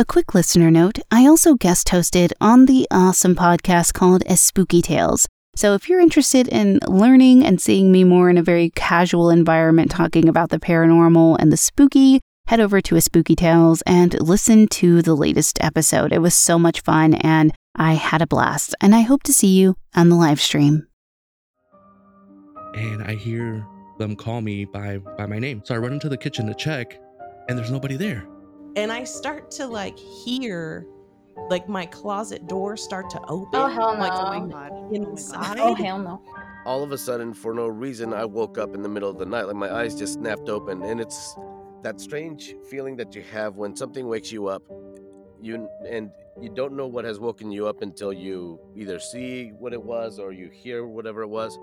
A quick listener note I also guest hosted on the awesome podcast called Espooky Tales. So if you're interested in learning and seeing me more in a very casual environment talking about the paranormal and the spooky, head over to Espooky Tales and listen to the latest episode. It was so much fun and I had a blast. And I hope to see you on the live stream. And I hear them call me by by my name. So I run into the kitchen to check and there's nobody there and I start to like hear like my closet door start to oh, open. Oh hell no! Like oh, inside. Oh hell no! All of a sudden, for no reason, I woke up in the middle of the night, like my eyes just snapped open, and it's that strange feeling that you have when something wakes you up, you and you don't know what has woken you up until you either see what it was or you hear whatever it was,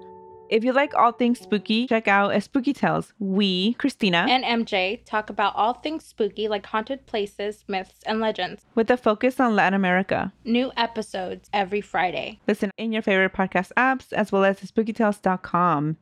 if you like all things spooky, check out Espooky Tales. We, Christina and MJ, talk about all things spooky like haunted places, myths, and legends. With a focus on Latin America. New episodes every Friday. Listen in your favorite podcast apps as well as spookytales.com.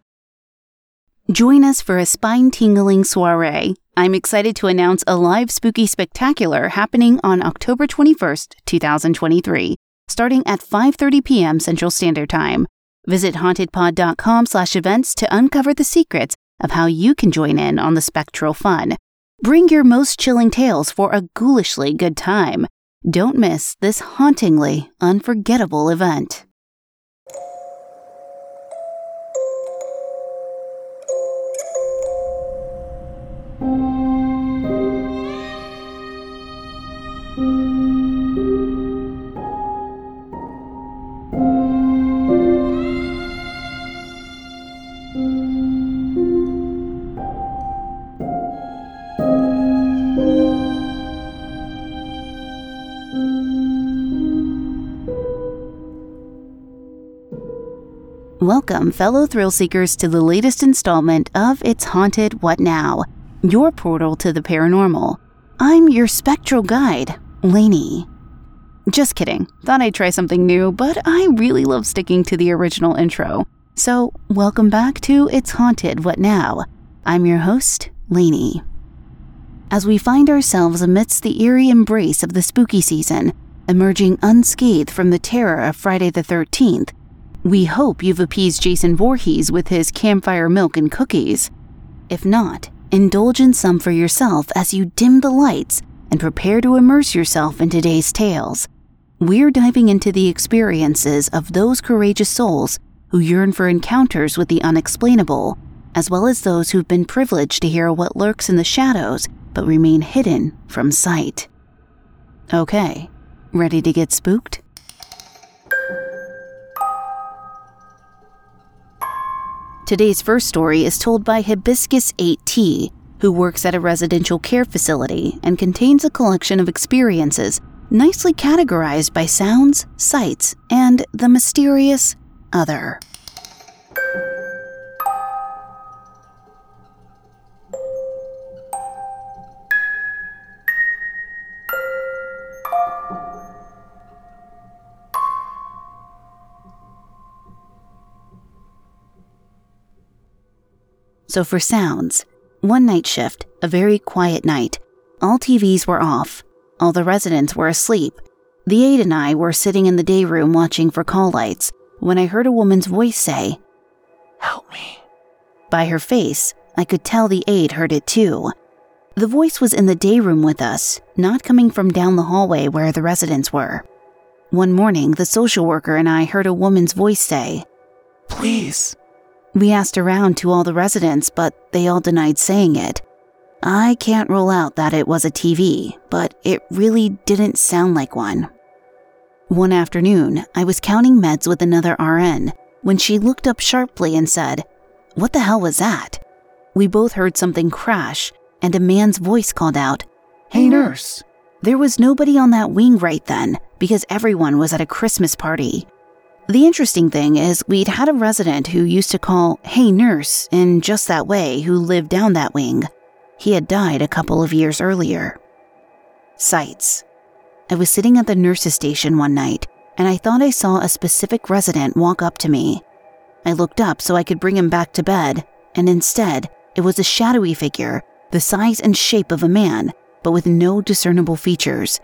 Join us for a spine tingling soiree. I'm excited to announce a live spooky spectacular happening on October 21st, 2023, starting at 5:30 p.m. Central Standard Time. Visit hauntedpod.com slash events to uncover the secrets of how you can join in on the spectral fun. Bring your most chilling tales for a ghoulishly good time. Don't miss this hauntingly unforgettable event. Welcome, fellow thrill seekers, to the latest installment of It's Haunted What Now? Your portal to the paranormal. I'm your spectral guide, Lainey. Just kidding. Thought I'd try something new, but I really love sticking to the original intro. So, welcome back to It's Haunted What Now? I'm your host, Lainey. As we find ourselves amidst the eerie embrace of the spooky season, emerging unscathed from the terror of Friday the 13th, we hope you've appeased Jason Voorhees with his campfire milk and cookies. If not, indulge in some for yourself as you dim the lights and prepare to immerse yourself in today's tales. We're diving into the experiences of those courageous souls who yearn for encounters with the unexplainable, as well as those who've been privileged to hear what lurks in the shadows but remain hidden from sight. Okay, ready to get spooked? Today's first story is told by Hibiscus8tea, who works at a residential care facility and contains a collection of experiences nicely categorized by sounds, sights, and the mysterious other. So, for sounds, one night shift, a very quiet night. All TVs were off. All the residents were asleep. The aide and I were sitting in the day room watching for call lights when I heard a woman's voice say, Help me. By her face, I could tell the aide heard it too. The voice was in the day room with us, not coming from down the hallway where the residents were. One morning, the social worker and I heard a woman's voice say, Please, we asked around to all the residents, but they all denied saying it. I can't rule out that it was a TV, but it really didn't sound like one. One afternoon, I was counting meds with another RN when she looked up sharply and said, What the hell was that? We both heard something crash, and a man's voice called out, Hey, nurse. There was nobody on that wing right then because everyone was at a Christmas party. The interesting thing is, we'd had a resident who used to call, Hey nurse, in just that way, who lived down that wing. He had died a couple of years earlier. Sights. I was sitting at the nurse's station one night, and I thought I saw a specific resident walk up to me. I looked up so I could bring him back to bed, and instead, it was a shadowy figure, the size and shape of a man, but with no discernible features.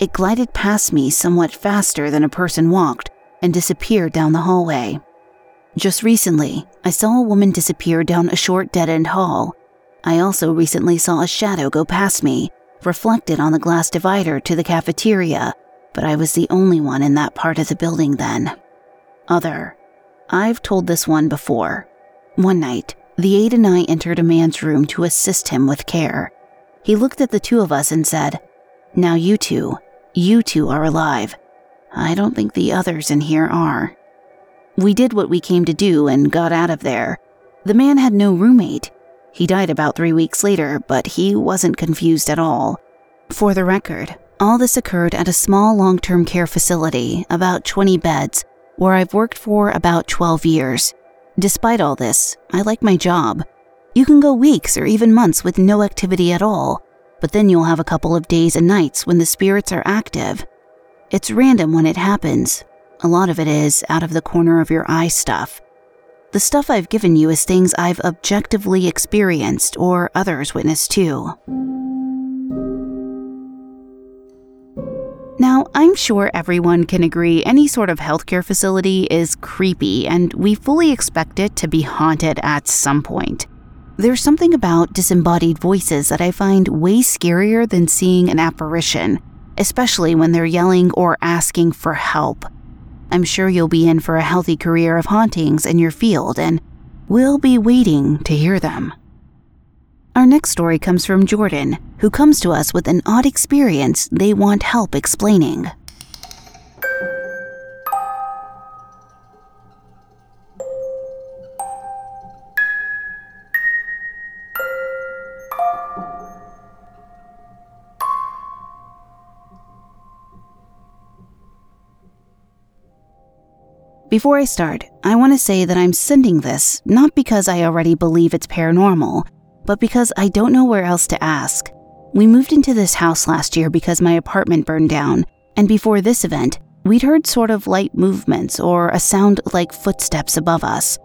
It glided past me somewhat faster than a person walked and disappeared down the hallway. Just recently, I saw a woman disappear down a short dead end hall. I also recently saw a shadow go past me, reflected on the glass divider to the cafeteria, but I was the only one in that part of the building then. Other. I've told this one before. One night, the aide and I entered a man's room to assist him with care. He looked at the two of us and said, Now you two, you two are alive. I don't think the others in here are. We did what we came to do and got out of there. The man had no roommate. He died about three weeks later, but he wasn't confused at all. For the record, all this occurred at a small long term care facility, about 20 beds, where I've worked for about 12 years. Despite all this, I like my job. You can go weeks or even months with no activity at all, but then you'll have a couple of days and nights when the spirits are active. It's random when it happens, a lot of it is out of the corner of your eye stuff. The stuff I've given you is things I've objectively experienced or others witnessed too. Now, I'm sure everyone can agree any sort of healthcare facility is creepy, and we fully expect it to be haunted at some point. There's something about disembodied voices that I find way scarier than seeing an apparition, especially when they're yelling or asking for help. I'm sure you'll be in for a healthy career of hauntings in your field, and we'll be waiting to hear them. Our next story comes from Jordan, who comes to us with an odd experience they want help explaining. Before I start, I want to say that I'm sending this not because I already believe it's paranormal, but because I don't know where else to ask. We moved into this house last year because my apartment burned down, and before this event, we'd heard sort of light movements or a sound like footsteps above us.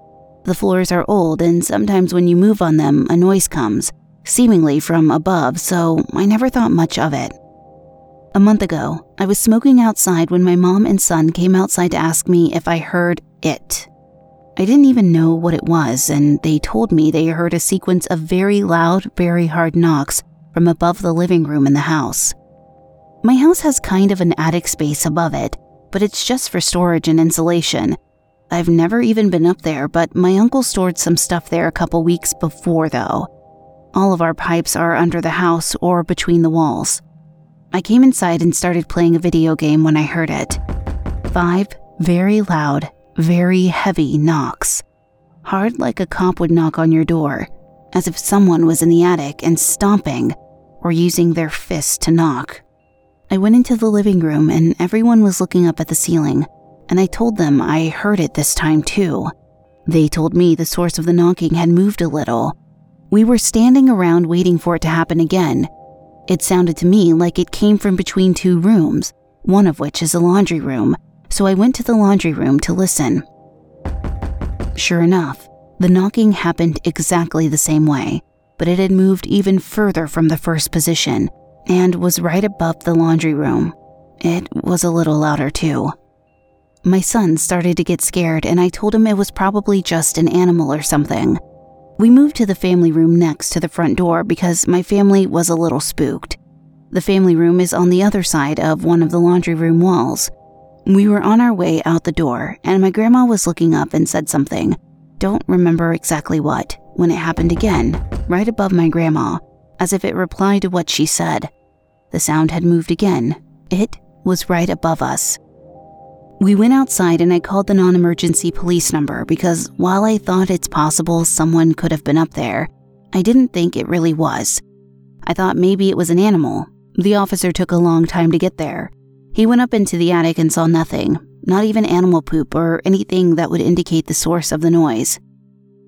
The floors are old, and sometimes when you move on them, a noise comes, seemingly from above, so I never thought much of it. A month ago, I was smoking outside when my mom and son came outside to ask me if I heard it. I didn't even know what it was, and they told me they heard a sequence of very loud, very hard knocks from above the living room in the house. My house has kind of an attic space above it, but it's just for storage and insulation. I've never even been up there, but my uncle stored some stuff there a couple weeks before, though. All of our pipes are under the house or between the walls. I came inside and started playing a video game when I heard it. Five very loud, very heavy knocks. Hard like a cop would knock on your door, as if someone was in the attic and stomping or using their fists to knock. I went into the living room and everyone was looking up at the ceiling, and I told them I heard it this time too. They told me the source of the knocking had moved a little. We were standing around waiting for it to happen again it sounded to me like it came from between two rooms, one of which is a laundry room, so I went to the laundry room to listen. Sure enough, the knocking happened exactly the same way, but it had moved even further from the first position and was right above the laundry room. It was a little louder too. My son started to get scared, and I told him it was probably just an animal or something. We moved to the family room next to the front door because my family was a little spooked. The family room is on the other side of one of the laundry room walls. We were on our way out the door, and my grandma was looking up and said something. Don't remember exactly what, when it happened again, right above my grandma, as if it replied to what she said. The sound had moved again. It was right above us. We went outside and I called the non emergency police number because while I thought it's possible someone could have been up there, I didn't think it really was. I thought maybe it was an animal. The officer took a long time to get there. He went up into the attic and saw nothing, not even animal poop or anything that would indicate the source of the noise.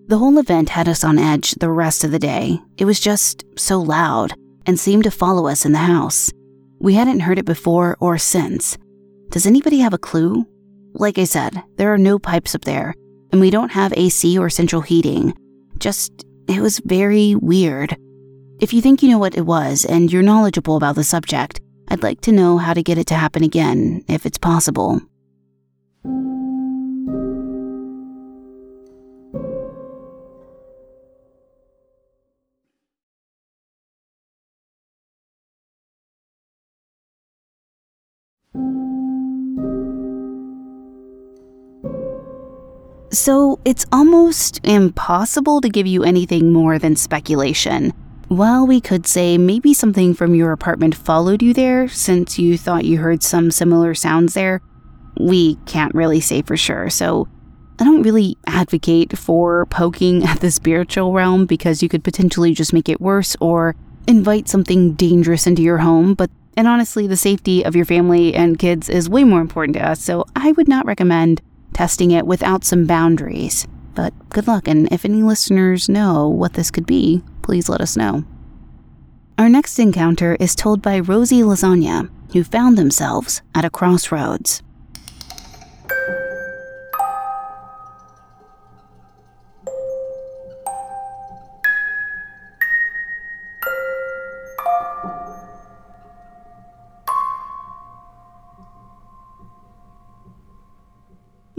The whole event had us on edge the rest of the day. It was just so loud and seemed to follow us in the house. We hadn't heard it before or since. Does anybody have a clue? Like I said, there are no pipes up there, and we don't have AC or central heating. Just, it was very weird. If you think you know what it was and you're knowledgeable about the subject, I'd like to know how to get it to happen again, if it's possible. So it's almost impossible to give you anything more than speculation. While we could say maybe something from your apartment followed you there since you thought you heard some similar sounds there, we can't really say for sure. So I don't really advocate for poking at the spiritual realm because you could potentially just make it worse or invite something dangerous into your home. But and honestly, the safety of your family and kids is way more important to us, so I would not recommend testing it without some boundaries. But good luck, and if any listeners know what this could be, please let us know. Our next encounter is told by Rosie Lasagna, who found themselves at a crossroads.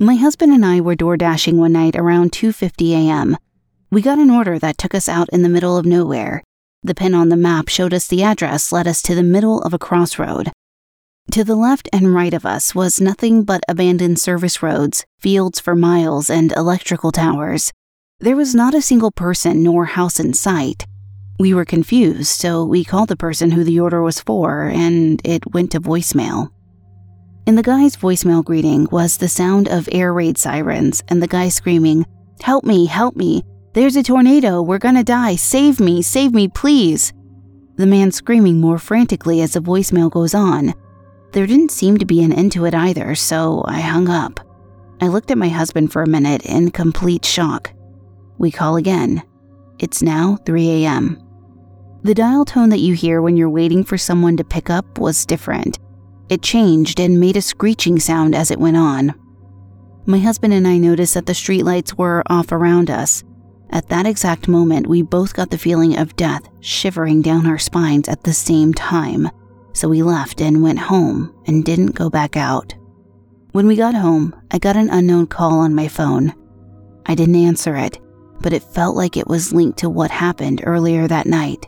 My husband and I were door dashing one night around 2:50 a.m. We got an order that took us out in the middle of nowhere. The pin on the map showed us the address led us to the middle of a crossroad. To the left and right of us was nothing but abandoned service roads, fields for miles, and electrical towers. There was not a single person nor house in sight. We were confused, so we called the person who the order was for, and it went to voicemail. In the guy's voicemail greeting was the sound of air raid sirens and the guy screaming, Help me, help me. There's a tornado. We're gonna die. Save me, save me, please. The man screaming more frantically as the voicemail goes on. There didn't seem to be an end to it either, so I hung up. I looked at my husband for a minute in complete shock. We call again. It's now 3 a.m. The dial tone that you hear when you're waiting for someone to pick up was different. It changed and made a screeching sound as it went on. My husband and I noticed that the streetlights were off around us. At that exact moment, we both got the feeling of death shivering down our spines at the same time. So we left and went home and didn't go back out. When we got home, I got an unknown call on my phone. I didn't answer it, but it felt like it was linked to what happened earlier that night.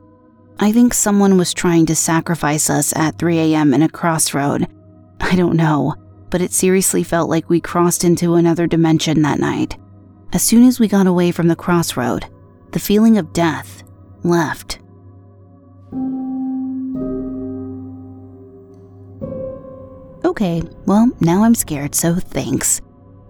I think someone was trying to sacrifice us at 3 a.m. in a crossroad. I don't know, but it seriously felt like we crossed into another dimension that night. As soon as we got away from the crossroad, the feeling of death left. Okay, well, now I'm scared, so thanks.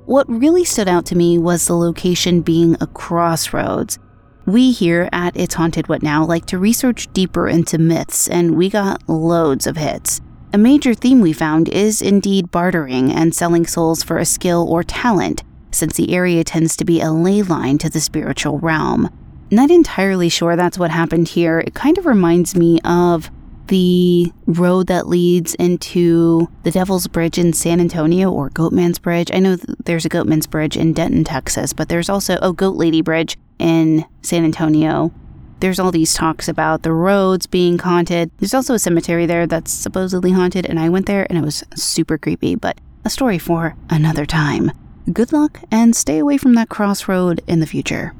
What really stood out to me was the location being a crossroads. We here at It's Haunted What Now like to research deeper into myths, and we got loads of hits. A major theme we found is indeed bartering and selling souls for a skill or talent, since the area tends to be a ley line to the spiritual realm. Not entirely sure that's what happened here. It kind of reminds me of the road that leads into the Devil's Bridge in San Antonio or Goatman's Bridge. I know there's a Goatman's Bridge in Denton, Texas, but there's also a Goat Lady Bridge in San Antonio. There's all these talks about the roads being haunted. There's also a cemetery there that's supposedly haunted, and I went there and it was super creepy, but a story for another time. Good luck and stay away from that crossroad in the future.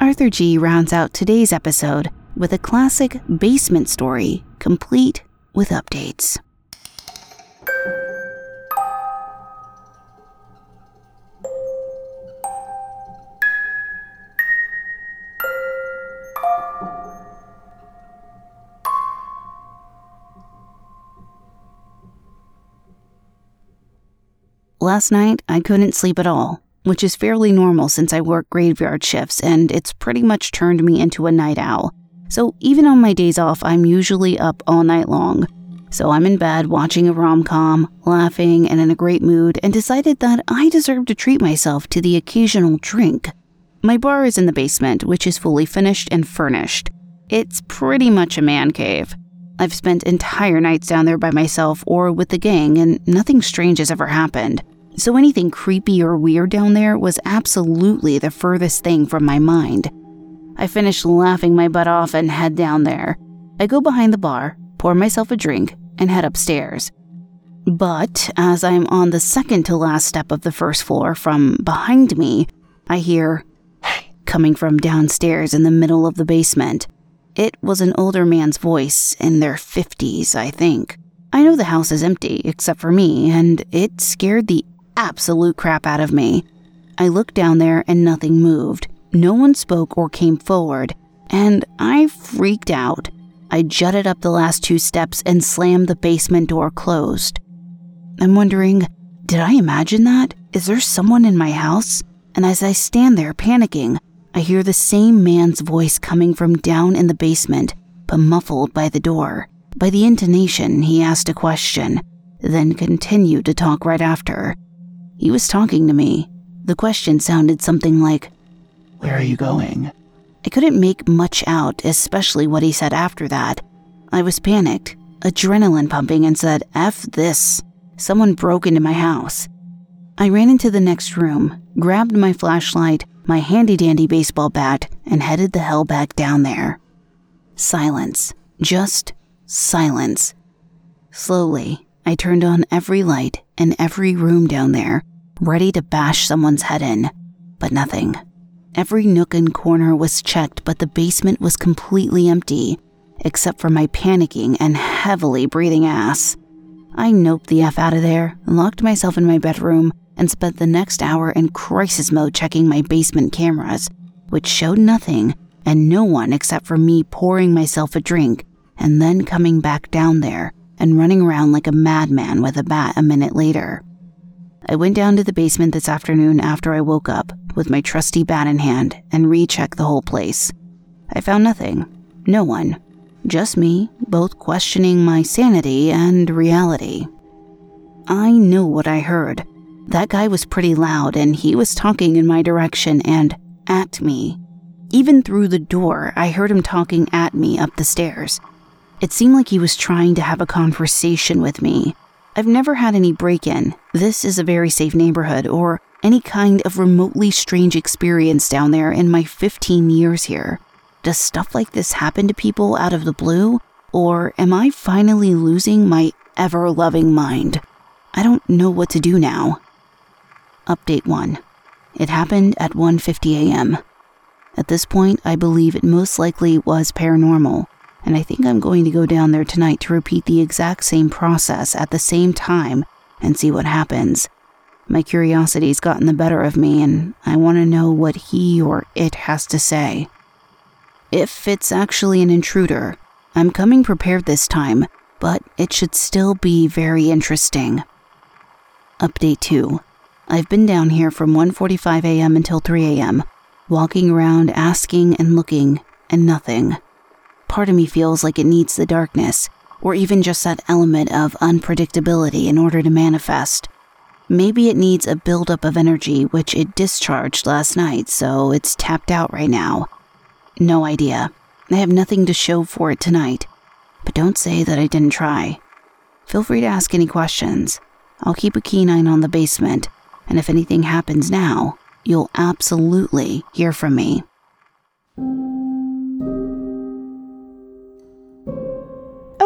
Arthur G rounds out today's episode with a classic basement story complete with updates. Last night, I couldn't sleep at all, which is fairly normal since I work graveyard shifts and it's pretty much turned me into a night owl. So even on my days off, I'm usually up all night long. So I'm in bed watching a rom com, laughing and in a great mood, and decided that I deserve to treat myself to the occasional drink. My bar is in the basement, which is fully finished and furnished. It's pretty much a man cave. I've spent entire nights down there by myself or with the gang, and nothing strange has ever happened. So anything creepy or weird down there was absolutely the furthest thing from my mind. I finish laughing my butt off and head down there. I go behind the bar, pour myself a drink, and head upstairs. But as I'm on the second to last step of the first floor from behind me, I hear, coming from downstairs in the middle of the basement. It was an older man's voice, in their 50s, I think. I know the house is empty, except for me, and it scared the absolute crap out of me. I looked down there and nothing moved. No one spoke or came forward, and I freaked out. I jutted up the last two steps and slammed the basement door closed. I'm wondering, did I imagine that? Is there someone in my house? And as I stand there panicking, I hear the same man's voice coming from down in the basement, but muffled by the door. By the intonation, he asked a question, then continued to talk right after. He was talking to me. The question sounded something like, Where are you going? I couldn't make much out, especially what he said after that. I was panicked, adrenaline pumping, and said, F this. Someone broke into my house. I ran into the next room, grabbed my flashlight, my handy dandy baseball bat, and headed the hell back down there. Silence. Just silence. Slowly, I turned on every light in every room down there, ready to bash someone's head in, but nothing. Every nook and corner was checked, but the basement was completely empty, except for my panicking and heavily breathing ass. I noped the F out of there, locked myself in my bedroom, and spent the next hour in crisis mode checking my basement cameras, which showed nothing and no one except for me pouring myself a drink and then coming back down there and running around like a madman with a bat a minute later. I went down to the basement this afternoon after I woke up with my trusty bat in hand and rechecked the whole place. I found nothing, no one, just me, both questioning my sanity and reality. I knew what I heard. That guy was pretty loud and he was talking in my direction and at me. Even through the door, I heard him talking at me up the stairs. It seemed like he was trying to have a conversation with me. I've never had any break in. This is a very safe neighborhood or any kind of remotely strange experience down there in my 15 years here. Does stuff like this happen to people out of the blue? Or am I finally losing my ever loving mind? I don't know what to do now. Update 1. It happened at 1:50 a.m. At this point, I believe it most likely was paranormal, and I think I'm going to go down there tonight to repeat the exact same process at the same time and see what happens. My curiosity's gotten the better of me, and I want to know what he or it has to say if it's actually an intruder. I'm coming prepared this time, but it should still be very interesting. Update 2. I've been down here from 1:45 a.m. until 3 a.m., walking around asking and looking and nothing. Part of me feels like it needs the darkness or even just that element of unpredictability in order to manifest. Maybe it needs a buildup of energy which it discharged last night, so it's tapped out right now. No idea. I have nothing to show for it tonight. But don't say that I didn't try. Feel free to ask any questions. I'll keep a keen eye on the basement, and if anything happens now, you'll absolutely hear from me.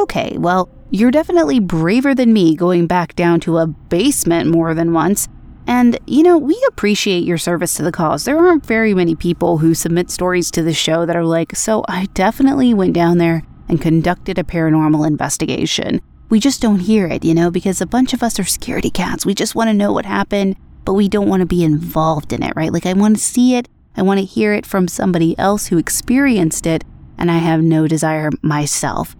Okay, well, you're definitely braver than me going back down to a basement more than once and, you know, we appreciate your service to the cause. There aren't very many people who submit stories to the show that are like, so I definitely went down there and conducted a paranormal investigation. We just don't hear it, you know, because a bunch of us are security cats. We just want to know what happened, but we don't want to be involved in it, right? Like, I want to see it, I want to hear it from somebody else who experienced it, and I have no desire myself.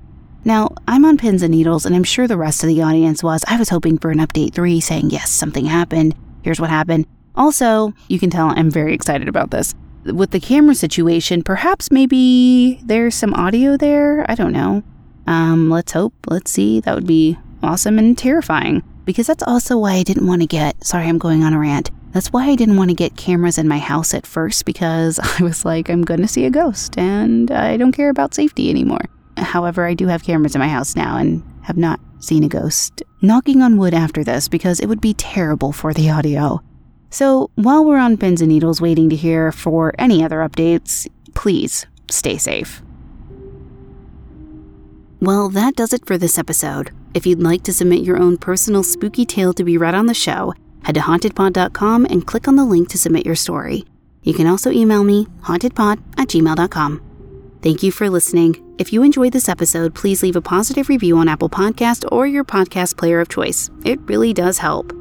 Now, I'm on pins and needles, and I'm sure the rest of the audience was. I was hoping for an update three saying, yes, something happened here's what happened. Also, you can tell I'm very excited about this. With the camera situation, perhaps maybe there's some audio there. I don't know. Um, let's hope. Let's see. That would be awesome and terrifying. Because that's also why I didn't want to get. Sorry, I'm going on a rant. That's why I didn't want to get cameras in my house at first because I was like, I'm going to see a ghost and I don't care about safety anymore. However, I do have cameras in my house now and have not seen a ghost. Knocking on wood after this because it would be terrible for the audio. So, while we're on pins and needles waiting to hear for any other updates, please stay safe. Well, that does it for this episode. If you'd like to submit your own personal spooky tale to be read on the show, head to hauntedpod.com and click on the link to submit your story. You can also email me, hauntedpod at gmail.com. Thank you for listening. If you enjoyed this episode, please leave a positive review on Apple Podcast or your podcast player of choice. It really does help.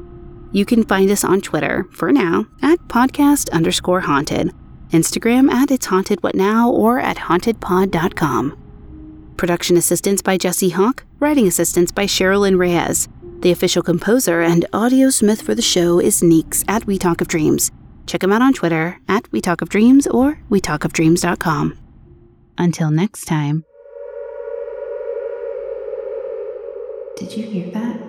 You can find us on Twitter, for now, at podcast underscore haunted, Instagram at it's haunted what now, or at hauntedpod.com. Production assistance by Jesse Hawk, writing assistance by Sherilyn Reyes. The official composer and audio smith for the show is Neeks at We Talk of Dreams. Check him out on Twitter at We Talk of Dreams or WeTalkOfDreams.com. Until next time. Did you hear that?